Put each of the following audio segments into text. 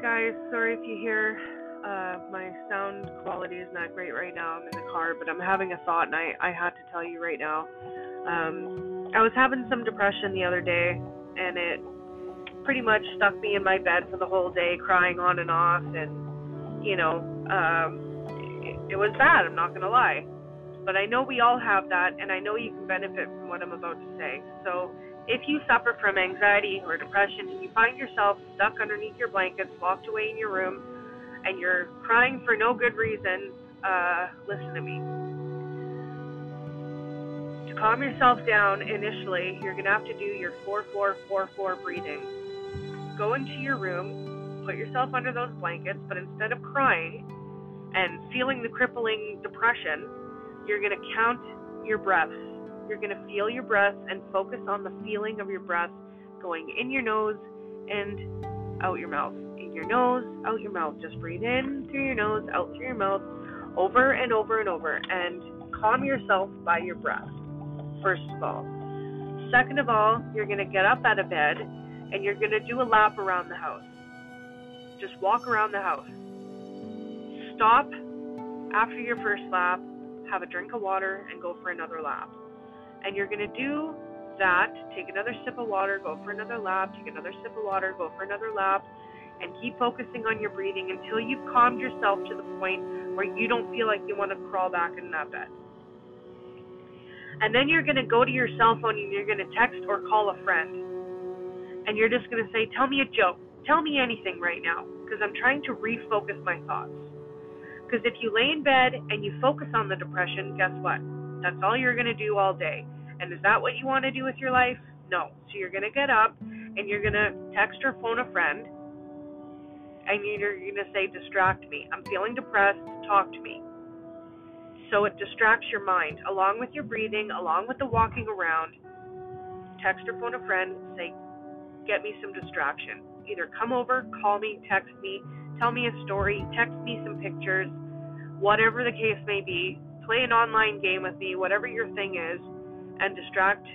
guys. Sorry if you hear uh, my sound quality is not great right now. I'm in the car, but I'm having a thought, and I, I had to tell you right now. Um, I was having some depression the other day, and it pretty much stuck me in my bed for the whole day, crying on and off, and you know, um, it, it was bad. I'm not gonna lie, but I know we all have that, and I know you can benefit from what I'm about to say. So if you suffer from anxiety or depression and you find yourself stuck underneath your blankets, locked away in your room, and you're crying for no good reason, uh, listen to me. To calm yourself down initially, you're going to have to do your 4444 breathing. Go into your room, put yourself under those blankets, but instead of crying and feeling the crippling depression, you're going to count your breaths you're going to feel your breath and focus on the feeling of your breath going in your nose and out your mouth. In your nose, out your mouth. Just breathe in through your nose, out through your mouth, over and over and over. And calm yourself by your breath, first of all. Second of all, you're going to get up out of bed and you're going to do a lap around the house. Just walk around the house. Stop after your first lap, have a drink of water, and go for another lap. And you're going to do that. Take another sip of water, go for another lap, take another sip of water, go for another lap, and keep focusing on your breathing until you've calmed yourself to the point where you don't feel like you want to crawl back in that bed. And then you're going to go to your cell phone and you're going to text or call a friend. And you're just going to say, Tell me a joke. Tell me anything right now. Because I'm trying to refocus my thoughts. Because if you lay in bed and you focus on the depression, guess what? That's all you're going to do all day. And is that what you want to do with your life? No. So you're going to get up and you're going to text or phone a friend and you're going to say, Distract me. I'm feeling depressed. Talk to me. So it distracts your mind along with your breathing, along with the walking around. Text or phone a friend, say, Get me some distraction. Either come over, call me, text me, tell me a story, text me some pictures, whatever the case may be play an online game with me, whatever your thing is, and distract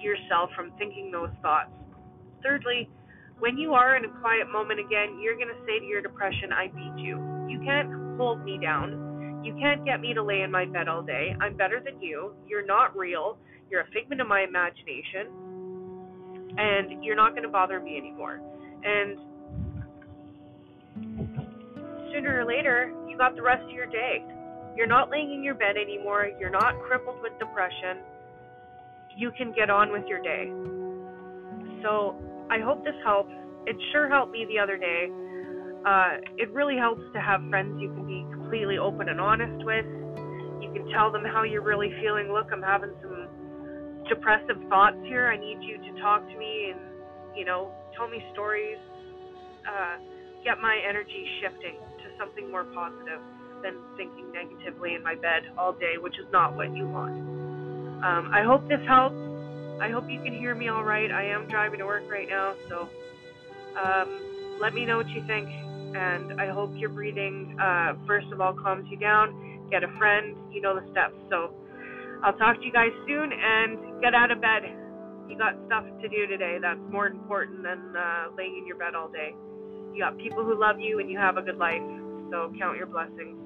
yourself from thinking those thoughts. Thirdly, when you are in a quiet moment again, you're going to say to your depression, I beat you. You can't hold me down. You can't get me to lay in my bed all day. I'm better than you. You're not real. You're a figment of my imagination. And you're not going to bother me anymore. And sooner or later, you got the rest of your day. You're not laying in your bed anymore. You're not crippled with depression. You can get on with your day. So I hope this helps. It sure helped me the other day. Uh, it really helps to have friends you can be completely open and honest with. You can tell them how you're really feeling. Look, I'm having some depressive thoughts here. I need you to talk to me and, you know, tell me stories. Uh, get my energy shifting to something more positive than thinking negatively in my bed all day, which is not what you want. Um, I hope this helps. I hope you can hear me all right. I am driving to work right now, so um, let me know what you think. And I hope your breathing, uh, first of all, calms you down. Get a friend. You know the steps. So I'll talk to you guys soon and get out of bed. You got stuff to do today that's more important than uh, laying in your bed all day. You got people who love you and you have a good life. So count your blessings.